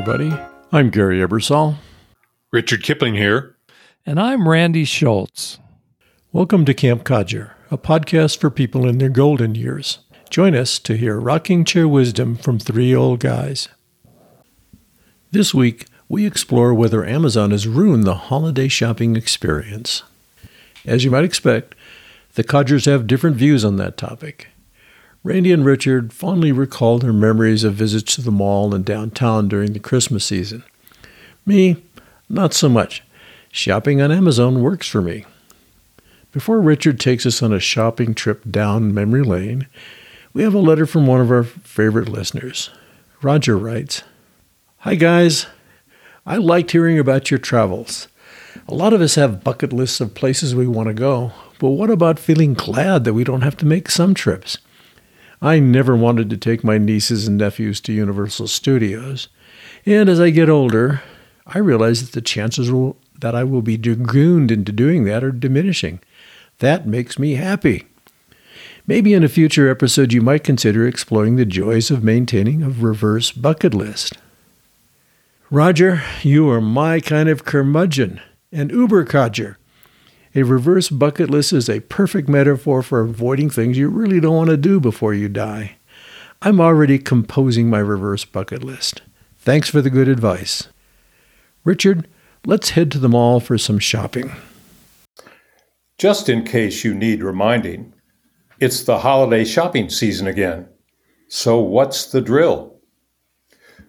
everybody. I'm Gary Ebersol. Richard Kipling here. And I'm Randy Schultz. Welcome to Camp Codger, a podcast for people in their golden years. Join us to hear rocking chair wisdom from three old guys. This week, we explore whether Amazon has ruined the holiday shopping experience. As you might expect, the Codgers have different views on that topic. Randy and Richard fondly recalled their memories of visits to the mall and downtown during the Christmas season. Me, not so much. Shopping on Amazon works for me. Before Richard takes us on a shopping trip down memory lane, we have a letter from one of our favorite listeners. Roger writes Hi, guys. I liked hearing about your travels. A lot of us have bucket lists of places we want to go, but what about feeling glad that we don't have to make some trips? I never wanted to take my nieces and nephews to Universal Studios. And as I get older, I realize that the chances will, that I will be dragooned into doing that are diminishing. That makes me happy. Maybe in a future episode, you might consider exploring the joys of maintaining a reverse bucket list. Roger, you are my kind of curmudgeon, an uber codger. A reverse bucket list is a perfect metaphor for avoiding things you really don't want to do before you die. I'm already composing my reverse bucket list. Thanks for the good advice. Richard, let's head to the mall for some shopping. Just in case you need reminding, it's the holiday shopping season again. So, what's the drill?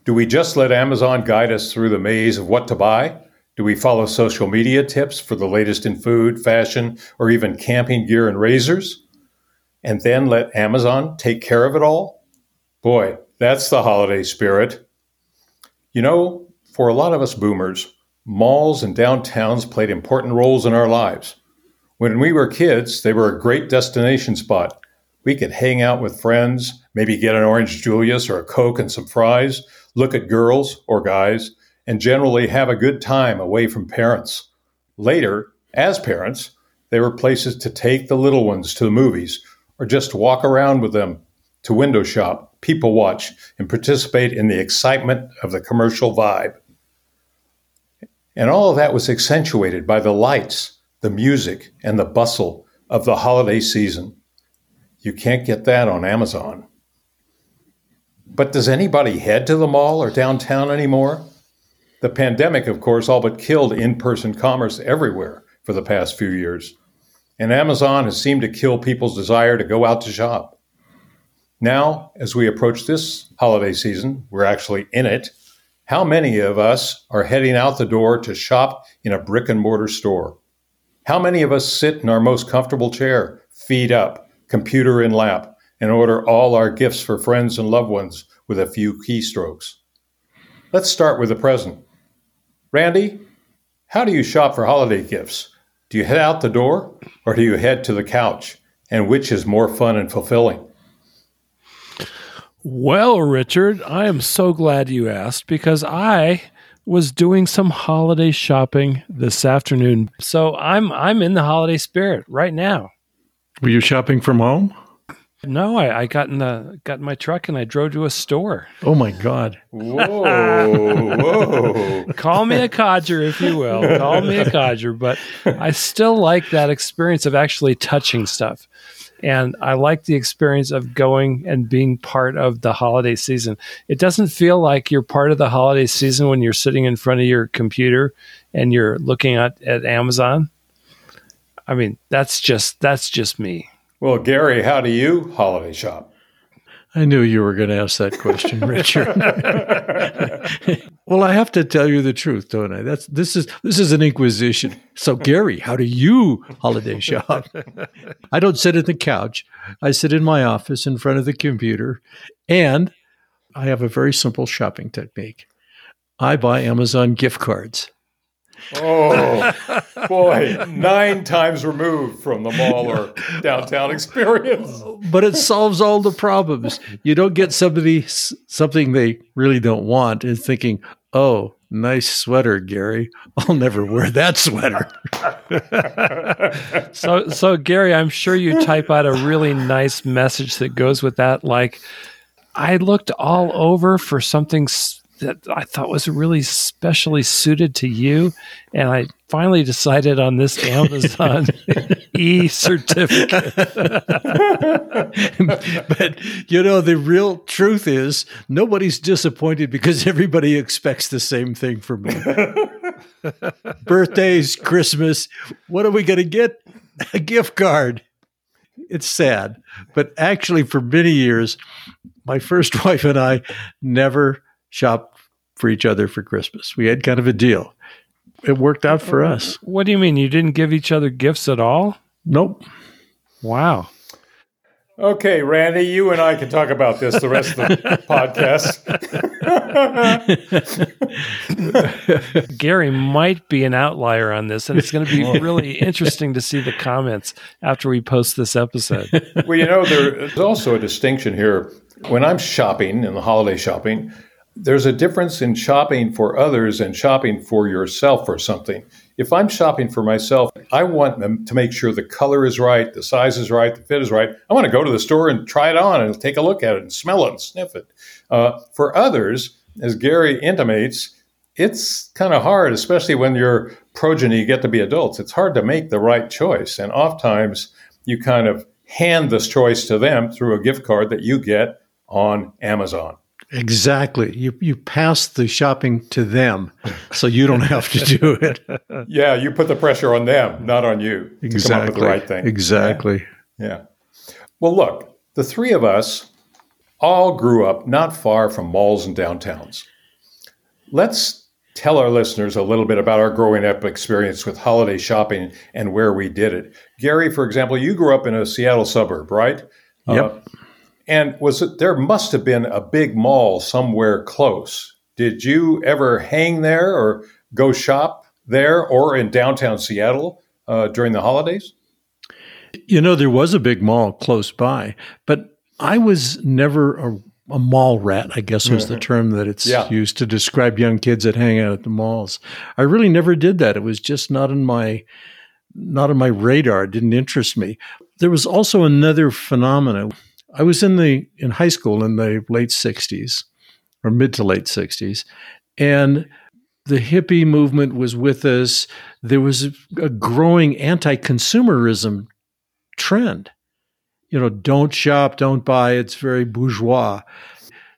Do we just let Amazon guide us through the maze of what to buy? Do we follow social media tips for the latest in food, fashion, or even camping gear and razors? And then let Amazon take care of it all? Boy, that's the holiday spirit. You know, for a lot of us boomers, malls and downtowns played important roles in our lives. When we were kids, they were a great destination spot. We could hang out with friends, maybe get an orange Julius or a Coke and some fries, look at girls or guys, and generally have a good time away from parents. Later, as parents, they were places to take the little ones to the movies or just walk around with them to window shop, people watch, and participate in the excitement of the commercial vibe. And all of that was accentuated by the lights, the music, and the bustle of the holiday season. You can't get that on Amazon. But does anybody head to the mall or downtown anymore? The pandemic, of course, all but killed in person commerce everywhere for the past few years. And Amazon has seemed to kill people's desire to go out to shop. Now, as we approach this holiday season, we're actually in it. How many of us are heading out the door to shop in a brick and mortar store? How many of us sit in our most comfortable chair, feet up, computer in lap, and order all our gifts for friends and loved ones with a few keystrokes? Let's start with the present. Randy, how do you shop for holiday gifts? Do you head out the door or do you head to the couch? And which is more fun and fulfilling? Well, Richard, I am so glad you asked because I was doing some holiday shopping this afternoon. So I'm I'm in the holiday spirit right now. Were you shopping from home? No, I, I got in the got in my truck and I drove to a store. Oh my God! Whoa, whoa! Call me a codger if you will. Call me a codger, but I still like that experience of actually touching stuff, and I like the experience of going and being part of the holiday season. It doesn't feel like you're part of the holiday season when you're sitting in front of your computer and you're looking at at Amazon. I mean, that's just that's just me. Well, Gary, how do you holiday shop? I knew you were going to ask that question, Richard. well, I have to tell you the truth, don't I? That's this is this is an inquisition. So, Gary, how do you holiday shop? I don't sit at the couch. I sit in my office in front of the computer, and I have a very simple shopping technique. I buy Amazon gift cards. Oh boy, nine times removed from the mall or downtown experience. But it solves all the problems. You don't get somebody something they really don't want and thinking, "Oh, nice sweater, Gary. I'll never wear that sweater." so, so Gary, I'm sure you type out a really nice message that goes with that, like. I looked all over for something that I thought was really specially suited to you. And I finally decided on this Amazon e certificate. but you know, the real truth is nobody's disappointed because everybody expects the same thing from me. Birthdays, Christmas, what are we going to get? A gift card. It's sad. But actually, for many years, my first wife and I never shopped for each other for Christmas. We had kind of a deal. It worked out for us. What do you mean? You didn't give each other gifts at all? Nope. Wow. Okay, Randy, you and I can talk about this the rest of the podcast. Gary might be an outlier on this, and it's going to be really interesting to see the comments after we post this episode. Well, you know, there's also a distinction here. When I'm shopping in the holiday shopping, there's a difference in shopping for others and shopping for yourself for something. If I'm shopping for myself, I want them to make sure the color is right, the size is right, the fit is right. I want to go to the store and try it on and take a look at it and smell it and sniff it. Uh, for others, as Gary intimates, it's kind of hard, especially when your progeny get to be adults. It's hard to make the right choice. And oftentimes you kind of hand this choice to them through a gift card that you get on Amazon. Exactly. You you pass the shopping to them, so you don't have to do it. yeah, you put the pressure on them, not on you, exactly. to come up with the right thing. Exactly. Yeah. yeah. Well, look, the three of us all grew up not far from malls and downtowns. Let's tell our listeners a little bit about our growing up experience with holiday shopping and where we did it. Gary, for example, you grew up in a Seattle suburb, right? Yep. Uh, and was it, there must have been a big mall somewhere close. Did you ever hang there or go shop there or in downtown Seattle uh, during the holidays? You know, there was a big mall close by, but I was never a, a mall rat, I guess was the term that it's yeah. used to describe young kids that hang out at the malls. I really never did that. It was just not in my not on my radar. It didn't interest me. There was also another phenomenon I was in the in high school in the late 60s or mid to late 60s and the hippie movement was with us. There was a growing anti-consumerism trend. You know don't shop don't buy it's very bourgeois.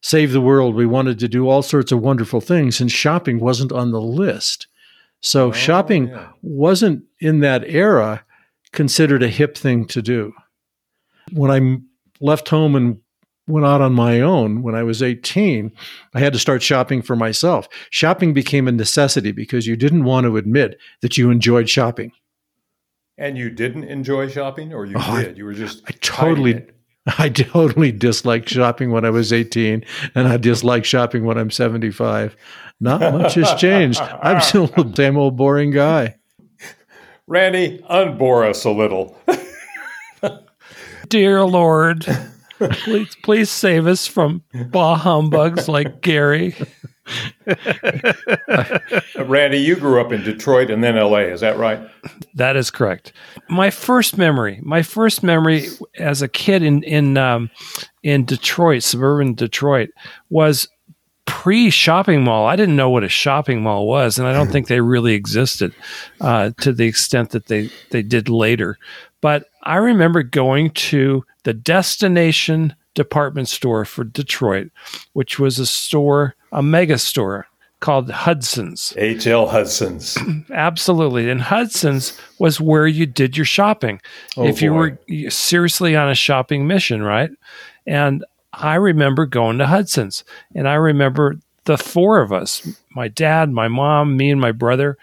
Save the world we wanted to do all sorts of wonderful things and shopping wasn't on the list. So oh, shopping yeah. wasn't in that era considered a hip thing to do. When i left home and went out on my own when I was 18, I had to start shopping for myself. Shopping became a necessity because you didn't want to admit that you enjoyed shopping. And you didn't enjoy shopping, or you oh, did? You were just I totally, I totally disliked shopping when I was 18, and I dislike shopping when I'm 75. Not much has changed. I'm still the same old boring guy. Randy, unbore us a little. dear Lord, please, please save us from bah humbugs like Gary. Randy, you grew up in Detroit and then LA, is that right? That is correct. My first memory, my first memory as a kid in in um, in Detroit, suburban Detroit, was pre shopping mall. I didn't know what a shopping mall was, and I don't think they really existed uh, to the extent that they they did later. But I remember going to the destination department store for Detroit, which was a store, a mega store called Hudson's. H.L. Hudson's. Absolutely. And Hudson's was where you did your shopping. Oh, if you were seriously on a shopping mission, right? And I remember going to Hudson's and I remember the four of us, my dad, my mom, me and my brother,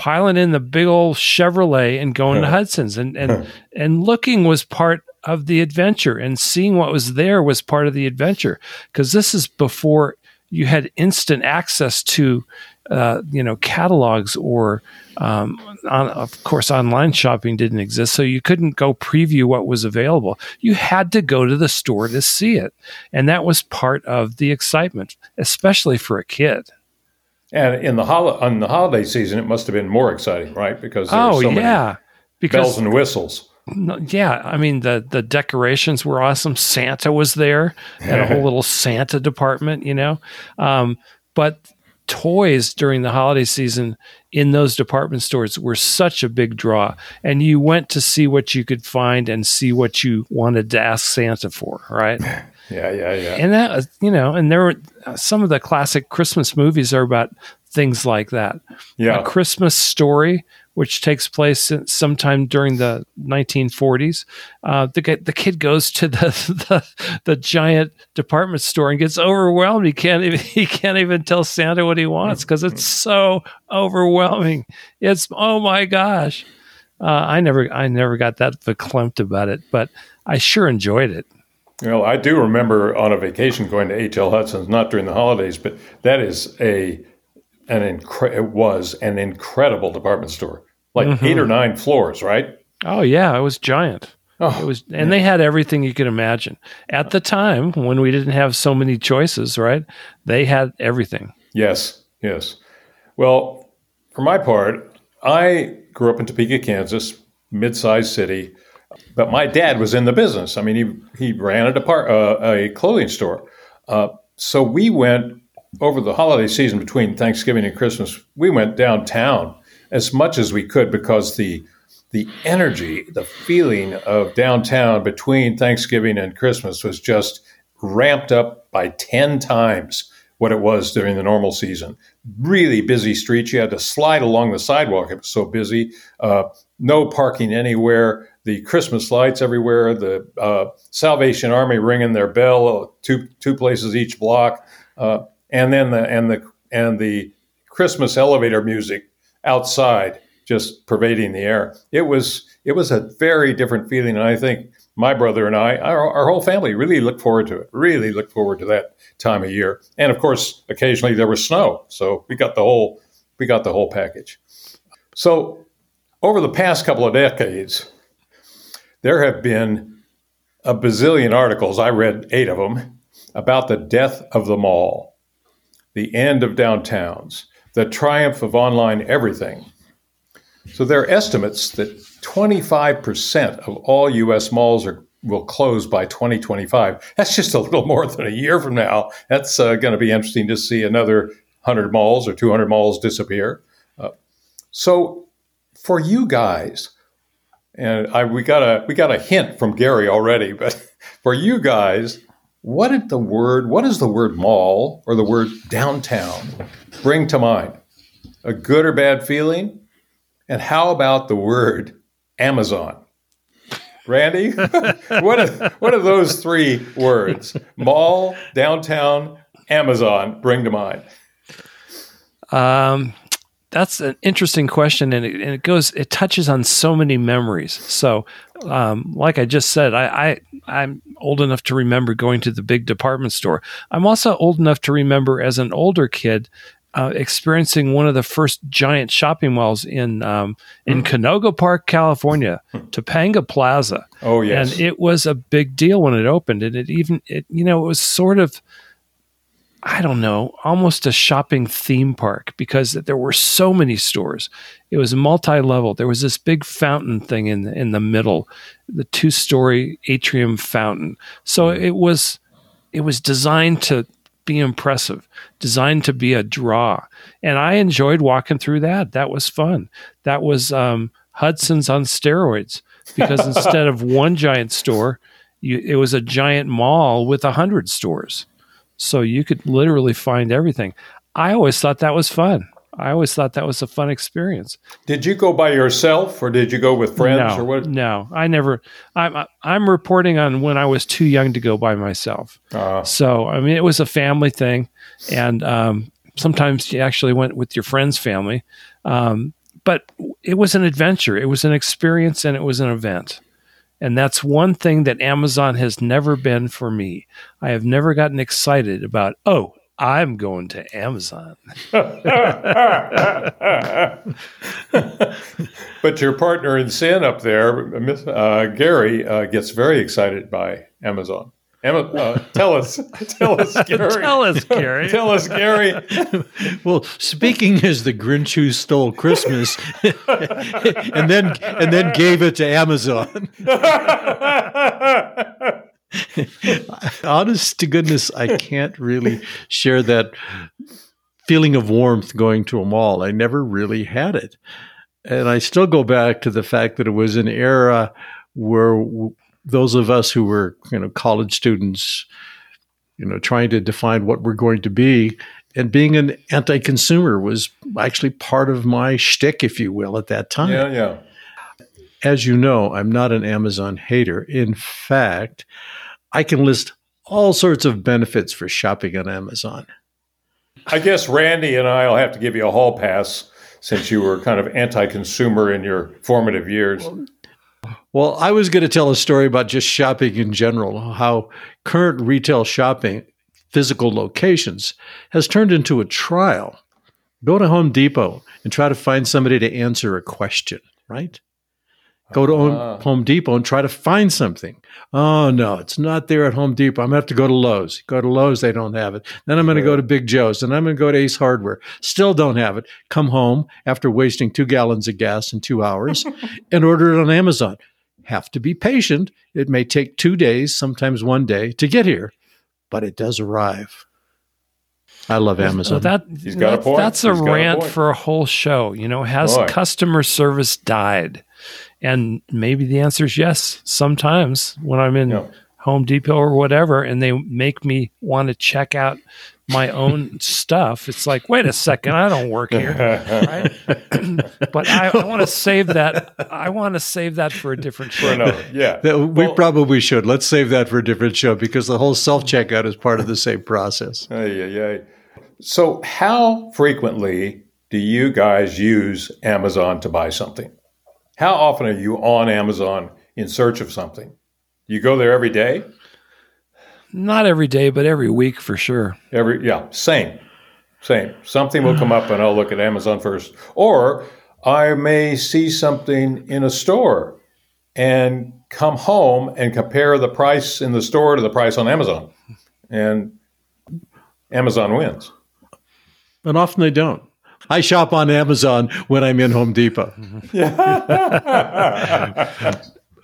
piling in the big old Chevrolet and going to Hudson's. And and and looking was part of the adventure and seeing what was there was part of the adventure because this is before you had instant access to uh, you know catalogs or um, on, of course online shopping didn't exist so you couldn't go preview what was available. You had to go to the store to see it and that was part of the excitement especially for a kid and in the hol- on the holiday season, it must have been more exciting, right? Because oh so yeah, because bells and whistles. Yeah, I mean the the decorations were awesome. Santa was there, had a whole little Santa department, you know. Um, but toys during the holiday season in those department stores were such a big draw and you went to see what you could find and see what you wanted to ask santa for right yeah yeah yeah and that you know and there were some of the classic christmas movies are about things like that yeah a christmas story which takes place sometime during the 1940s. Uh, the the kid goes to the, the, the giant department store and gets overwhelmed. He can't even he can't even tell Santa what he wants because it's so overwhelming. It's oh my gosh. Uh, I never I never got that verklempt about it, but I sure enjoyed it. Well, I do remember on a vacation going to H.L. Hudson's, not during the holidays, but that is a an incre- it was an incredible department store, like mm-hmm. eight or nine floors, right? Oh yeah, it was giant. Oh, it was, and they had everything you could imagine at the time when we didn't have so many choices. Right? They had everything. Yes, yes. Well, for my part, I grew up in Topeka, Kansas, mid-sized city, but my dad was in the business. I mean, he he ran a depart uh, a clothing store. Uh, so we went over the holiday season between Thanksgiving and Christmas, we went downtown as much as we could because the the energy, the feeling of downtown between Thanksgiving and Christmas was just ramped up by 10 times what it was during the normal season. Really busy streets. You had to slide along the sidewalk. It was so busy. Uh, no parking anywhere. The Christmas lights everywhere. The uh, Salvation Army ringing their bell uh, two two places each block. Uh, and then the and the and the Christmas elevator music outside just pervading the air. It was it was a very different feeling, and I think my brother and I, our, our whole family, really looked forward to it. Really looked forward to that time of year. And of course, occasionally there was snow, so we got the whole we got the whole package. So over the past couple of decades, there have been a bazillion articles. I read eight of them about the death of the mall the end of downtowns, the triumph of online everything. So there are estimates that 25% of all US malls are, will close by 2025. That's just a little more than a year from now. That's uh, going to be interesting to see another 100 malls or 200 malls disappear. Uh, so for you guys, and I, we got a we got a hint from Gary already, but for you guys, what did the word, what does the word mall or the word downtown bring to mind? A good or bad feeling? And how about the word Amazon? Randy, what, are, what do those three words, mall, downtown, Amazon, bring to mind? Um, that's an interesting question, and it, and it, goes, it touches on so many memories. So, um, like I just said, I, I I'm old enough to remember going to the big department store. I'm also old enough to remember as an older kid uh, experiencing one of the first giant shopping malls in um, in mm. Canoga Park, California, Topanga Plaza. Oh yes, and it was a big deal when it opened, and it even it you know it was sort of I don't know, almost a shopping theme park because there were so many stores. It was multi-level. There was this big fountain thing in the, in the middle, the two-story atrium fountain. So mm. it was it was designed to be impressive, designed to be a draw. And I enjoyed walking through that. That was fun. That was um, Hudson's on steroids because instead of one giant store, you, it was a giant mall with a hundred stores. So you could literally find everything. I always thought that was fun. I always thought that was a fun experience. Did you go by yourself, or did you go with friends, no, or what? No, I never. I'm I'm reporting on when I was too young to go by myself. Uh, so I mean, it was a family thing, and um, sometimes you actually went with your friend's family. Um, but it was an adventure. It was an experience, and it was an event. And that's one thing that Amazon has never been for me. I have never gotten excited about, oh, I'm going to Amazon. but your partner in sin up there, uh, Gary, uh, gets very excited by Amazon. Emma, uh, tell us, tell us, Gary. tell us, Gary. tell us, Gary. well, speaking as the Grinch who stole Christmas, and then and then gave it to Amazon. Honest to goodness, I can't really share that feeling of warmth going to a mall. I never really had it. And I still go back to the fact that it was an era where w- those of us who were, you know, college students, you know, trying to define what we're going to be, and being an anti-consumer was actually part of my shtick, if you will, at that time. Yeah, yeah. As you know, I'm not an Amazon hater. In fact, I can list all sorts of benefits for shopping on Amazon. I guess Randy and I will have to give you a hall pass since you were kind of anti-consumer in your formative years. Well, I was going to tell a story about just shopping in general, how current retail shopping, physical locations, has turned into a trial. Go to Home Depot and try to find somebody to answer a question, right? Go to Ah. Home Depot and try to find something. Oh, no, it's not there at Home Depot. I'm going to have to go to Lowe's. Go to Lowe's, they don't have it. Then I'm going to go to Big Joe's and I'm going to go to Ace Hardware. Still don't have it. Come home after wasting two gallons of gas in two hours and order it on Amazon. Have to be patient. It may take two days, sometimes one day to get here, but it does arrive. I love So Amazon. that He's got a that's, point. that's a He's got a rant for a whole show. You know, has Boy. customer service died? And maybe the answer is yes. Sometimes when I'm in Yeah. Home Depot or whatever, and they make me want to check out my own stuff, it's like, wait a second, I don't work here. Right? but I, I want to save that. I want to save that for a different show. another, yeah. That- we Well- probably should. Let's save that for a different show because the whole self checkout is part of the same process. Ay, ay, ay. So, how frequently do you guys use Amazon to buy something? How often are you on Amazon in search of something? You go there every day? Not every day, but every week for sure. Every yeah, same, same. Something will come up and I'll look at Amazon first, or I may see something in a store and come home and compare the price in the store to the price on Amazon, and Amazon wins. And often they don't. I shop on Amazon when I'm in Home Depot.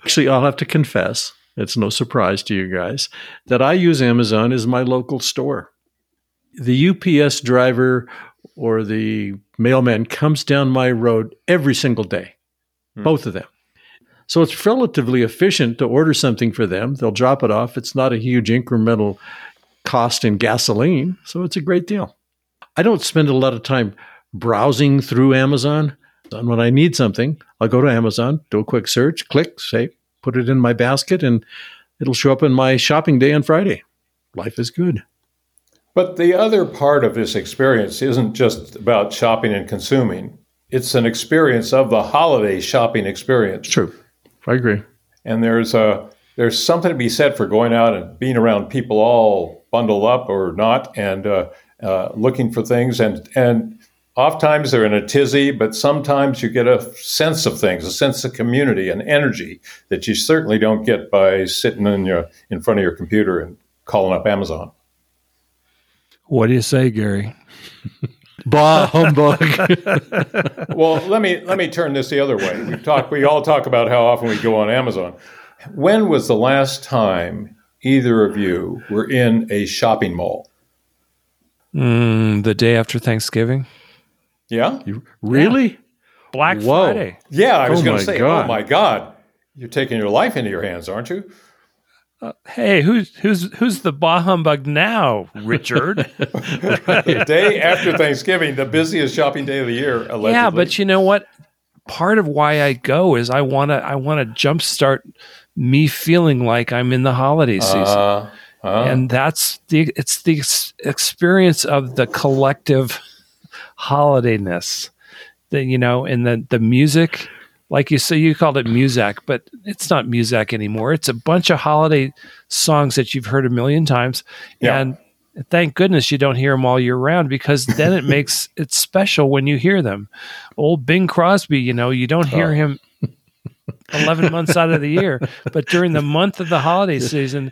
Actually, I'll have to confess, it's no surprise to you guys, that I use Amazon as my local store. The UPS driver or the mailman comes down my road every single day, hmm. both of them. So it's relatively efficient to order something for them. They'll drop it off. It's not a huge incremental cost in gasoline, so it's a great deal. I don't spend a lot of time browsing through Amazon. And when I need something, I'll go to Amazon, do a quick search, click, say, put it in my basket, and it'll show up in my shopping day on Friday. Life is good. But the other part of this experience isn't just about shopping and consuming. It's an experience of the holiday shopping experience. True. I agree. And there's a there's something to be said for going out and being around people all bundled up or not, and uh, uh, looking for things. And and oftentimes they're in a tizzy, but sometimes you get a sense of things, a sense of community and energy that you certainly don't get by sitting in your in front of your computer and calling up Amazon. What do you say, Gary? Bah humbug. well, let me let me turn this the other way. We talk. We all talk about how often we go on Amazon. When was the last time either of you were in a shopping mall? Mm, the day after Thanksgiving, Yeah, You really? Black Whoa. Friday. yeah. I was Oh going to say, God. oh my God, you're taking your life into your hands, aren't you? Hey, who's who's who's the bah humbug now, Richard? The day after Thanksgiving, the busiest shopping day of the year. Allegedly. yeah, but you know what? Part of why I go is I want to I want to jumpstart me feeling like I'm in the holiday season. Uh, uh, and that's the it's the ex- experience of the collective holidayness that you know and the the music like you say you called it muzak but it's not muzak anymore it's a bunch of holiday songs that you've heard a million times Yeah. and thank goodness you don't hear them all year round because then it makes it special when you hear them old bing crosby you know you don't hear Oh. him 11 months out of the year but during the month of the holiday season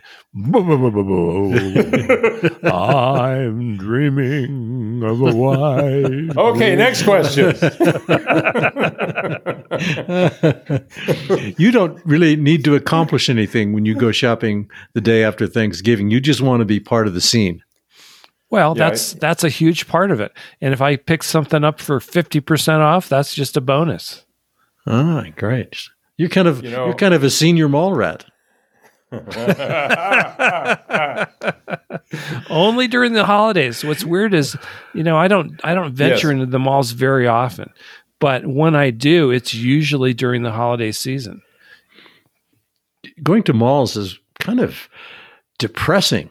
i'm dreaming of a white okay, next question. you don't really need to accomplish anything when you go shopping the day after Thanksgiving. You just want to be part of the scene. Well, yeah, that's I, that's a huge part of it. And if I pick something up for 50% off, that's just a bonus. Ah, great. You're kind of you know, you're kind of a senior mall rat. Only during the holidays. What's weird is, you know, I don't I don't venture yes. into the malls very often, but when I do, it's usually during the holiday season. Going to malls is kind of depressing.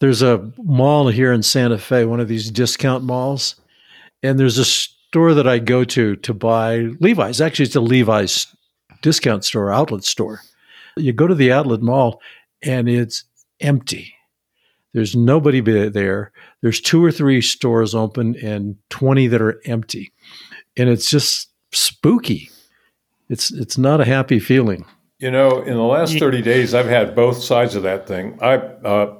There's a mall here in Santa Fe, one of these discount malls, and there's a store that I go to to buy Levi's. Actually, it's a Levi's discount store, outlet store. You go to the outlet mall and it's empty. There's nobody there. There's two or three stores open and 20 that are empty. And it's just spooky. It's it's not a happy feeling. You know, in the last 30 days I've had both sides of that thing. I uh,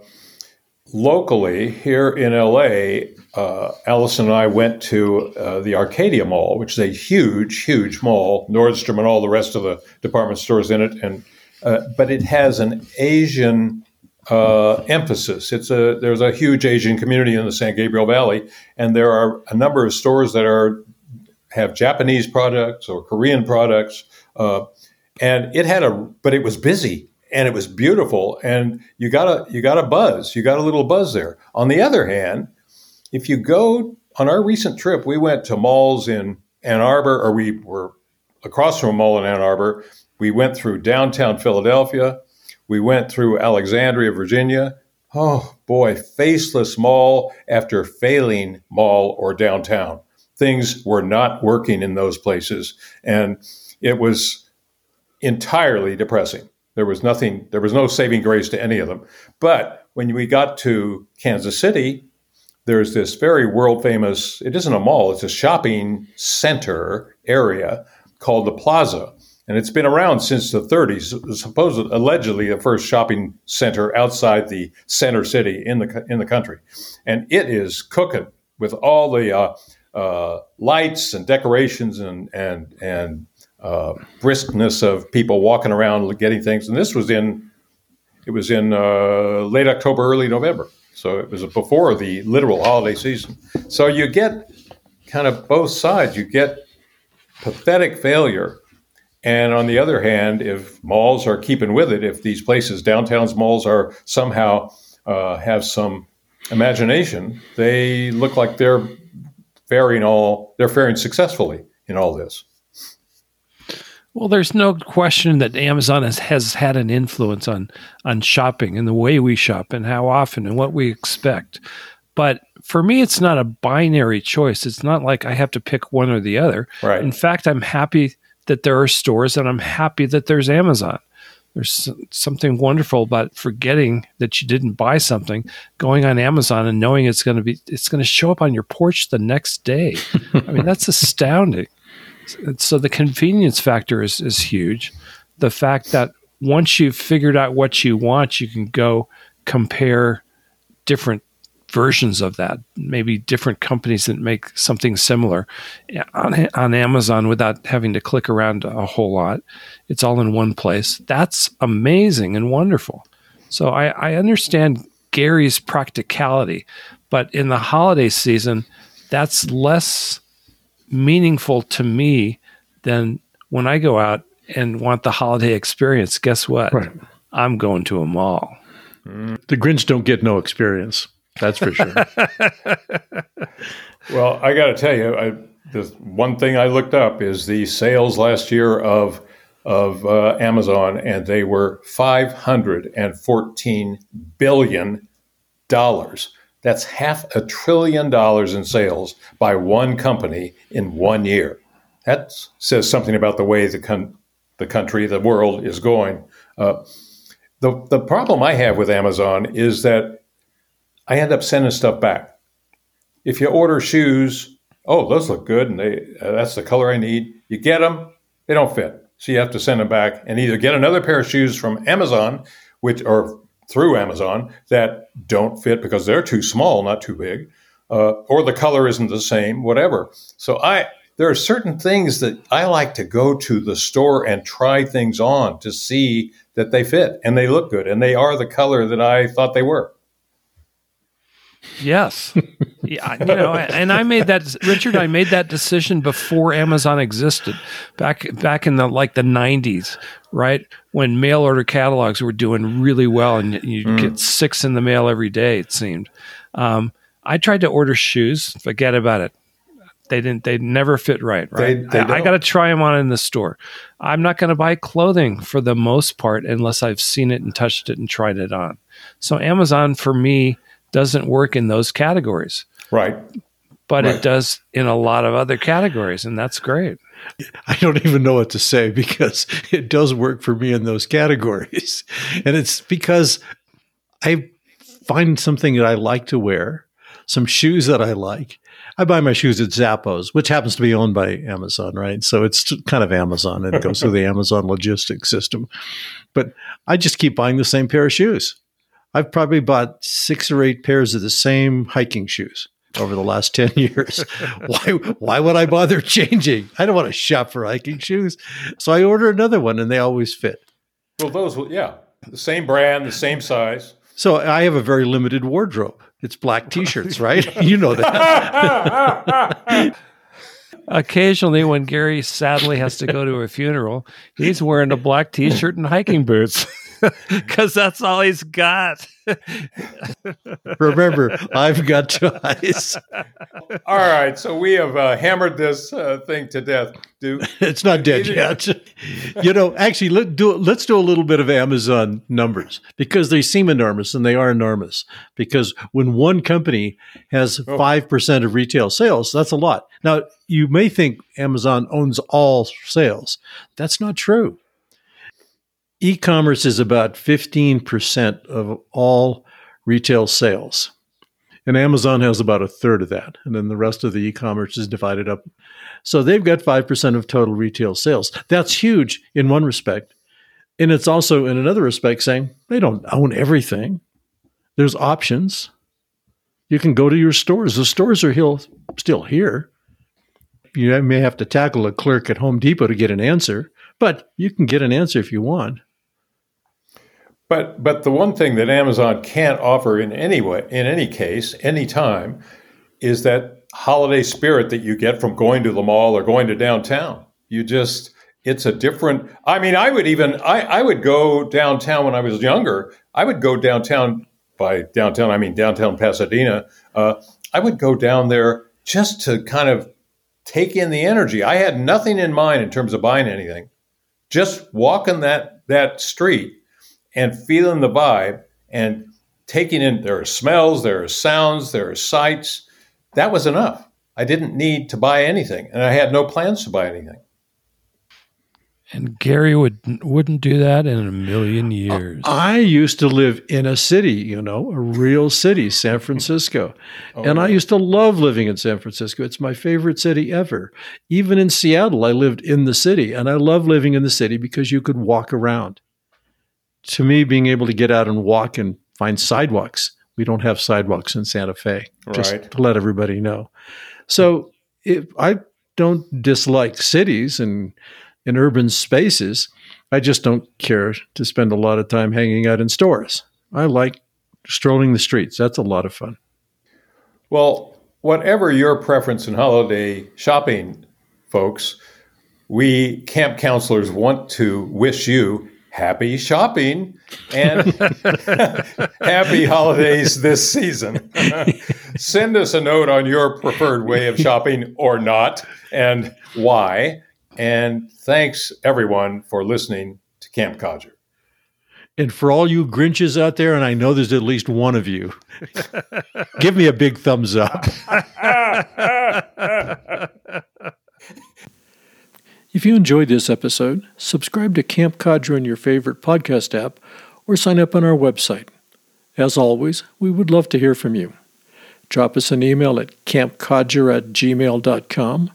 locally here in LA, uh, Allison and I went to uh, the Arcadia Mall, which is a huge, huge mall, Nordstrom and all the rest of the department stores in it, and uh, but it has an Asian uh, emphasis. It's a there's a huge Asian community in the San Gabriel Valley, and there are a number of stores that are have Japanese products or Korean products, uh, and it had a but it was busy and it was beautiful, and you got a you got a buzz, you got a little buzz there. On the other hand, if you go on our recent trip, we went to malls in Ann Arbor, or we were across from a mall in Ann Arbor, we went through downtown Philadelphia. We went through Alexandria, Virginia. Oh boy, faceless mall after failing mall or downtown. Things were not working in those places. And it was entirely depressing. There was nothing, there was no saving grace to any of them. But when we got to Kansas City, there's this very world famous, it isn't a mall, it's a shopping center area called the Plaza and it's been around since the 30s. Supposed allegedly the first shopping center outside the center city in the in the country, and it is cooking with all the uh, uh, lights and decorations and and and uh, briskness of people walking around getting things. And this was in it was in uh, late October, early November, so it was before the literal holiday season. So you get kind of both sides. You get pathetic failure and on the other hand, if malls are keeping with it, if these places, downtowns malls, are somehow uh, have some imagination, they look like they're faring all they're faring successfully in all this. Well, there's no question that Amazon has, has had an influence on on shopping and the way we shop and how often and what we expect. But for me, it's not a binary choice. It's not like I have to pick one or the other. Right. In fact, I'm happy that there are stores, and I'm happy that there's Amazon. There's something wonderful about forgetting that you didn't buy something, going on Amazon and knowing it's going to be it's going to show up on your porch the next day. I mean, that's astounding. So the convenience factor is is huge. The fact that once you've figured out what you want, you can go compare different versions of that, maybe different companies that make something similar on, on Amazon without having to click around a whole lot. It's all in one place. That's amazing and wonderful. So I, I understand Gary's practicality, but in the holiday season, that's less meaningful to me than when I go out and want the holiday experience. Guess what? Right. I'm going to a mall. The Grinch don't get no experience. That's for sure. well, I got to tell you, I, the one thing I looked up is the sales last year of of uh, Amazon, and they were five hundred and fourteen billion dollars. That's half a trillion dollars in sales by one company in one year. That says something about the way the con- the country, the world is going. Uh, the the problem I have with Amazon is that I end up sending stuff back. If you order shoes, oh, those look good, and they uh, that's the color I need. You get them, they don't fit, so you have to send them back and either get another pair of shoes from Amazon, which or through Amazon that don't fit because they're too small, not too big, uh, or the color isn't the same, whatever. So I there are certain things that I like to go to the store and try things on to see that they fit and they look good and they are the color that I thought they were. Yes. yeah, you know, and I made that Richard, I made that decision before Amazon existed. Back back in the like the 90s, right? When mail order catalogs were doing really well and you mm. get six in the mail every day it seemed. Um, I tried to order shoes, forget about it. They didn't. They never fit right. Right. They, they I, I got to try them on in the store. I'm not going to buy clothing for the most part unless I've seen it and touched it and tried it on. So Amazon for me doesn't work in those categories. Right. But right. it does in a lot of other categories, and that's great. I don't even know what to say because it does work for me in those categories. And it's because I find something that I like to wear, some shoes that I like. I buy my shoes at Zappos, which happens to be owned by Amazon, right? So it's kind of Amazon and it goes through the Amazon logistics system. But I just keep buying the same pair of shoes. I've probably bought six or eight pairs of the same hiking shoes over the last 10 years. why why would I bother changing? I don't want to shop for hiking shoes. So I order another one and they always fit. Well, those yeah, the same brand, the same size. So I have a very limited wardrobe. It's black t-shirts, right? you know that. Occasionally, when Gary sadly has to go to a funeral, he's wearing a black t-shirt and hiking boots because that's all he's got. Remember, I've got two eyes. All right, so we have uh, hammered this uh, thing to death. Do it's not dead yet? you know, actually, let do let's do a little bit of Amazon numbers because they seem enormous and they are enormous. Because when one company has oh. five oh. percent of retail sales, that's a lot. Now, you may think Amazon owns all sales. That's not true e-commerce is about 15% of all retail sales. And Amazon has about a third of that. And then the rest of the e-commerce is divided up. So they've got 5% of total retail sales. That's huge in one respect. And it's also in another respect saying they don't own everything. There's options. You can go to your stores. The stores are still here. You may have to tackle a clerk at Home Depot to get an answer, but you can get an answer if you want. But but the one thing that Amazon can't offer in any way, in any case, any time, is that holiday spirit that you get from going to the mall or going to downtown. You just it's a different I mean, I would even I, I would go downtown when I was younger. I would go downtown by downtown, I mean downtown Pasadena. Uh, I would go down there just to kind of take in the energy. I had nothing in mind in terms of buying anything. Just walking that that street and feeling the vibe and taking in there are smells, there are sounds, there are sights. That was enough. I didn't need to buy anything, and I had no plans to buy anything. And Gary would wouldn't do that in a million years. I used to live in a city, you know, a real city, San Francisco. oh, and I used to love living in San Francisco. It's my favorite city ever. Even in Seattle, I lived in the city, and I love living in the city because you could walk around to me, being able to get out and walk and find sidewalks. We don't have sidewalks in Santa Fe, just right. to let everybody know. So if I don't dislike cities and in urban spaces. I just don't care to spend a lot of time hanging out in stores. I like strolling the streets. That's a lot of fun. Well, whatever your preference in holiday shopping, folks, we camp counselors want to wish you happy shopping and happy holidays this season. Send us a note on your preferred way of shopping or not and why. And thanks everyone for listening to Camp Codger. And for all you Grinches out there, and I know there's at least one of you, give me a big thumbs up. If you enjoyed this episode, subscribe to Camp Codger in your favorite podcast app or sign up on our website. As always, we would love to hear from you. Drop us an email at campcodger at gmail.com,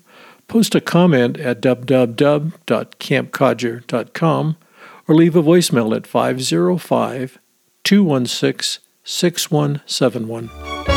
post a comment at www.campcodger.com, or leave a voicemail at 505 216 6171.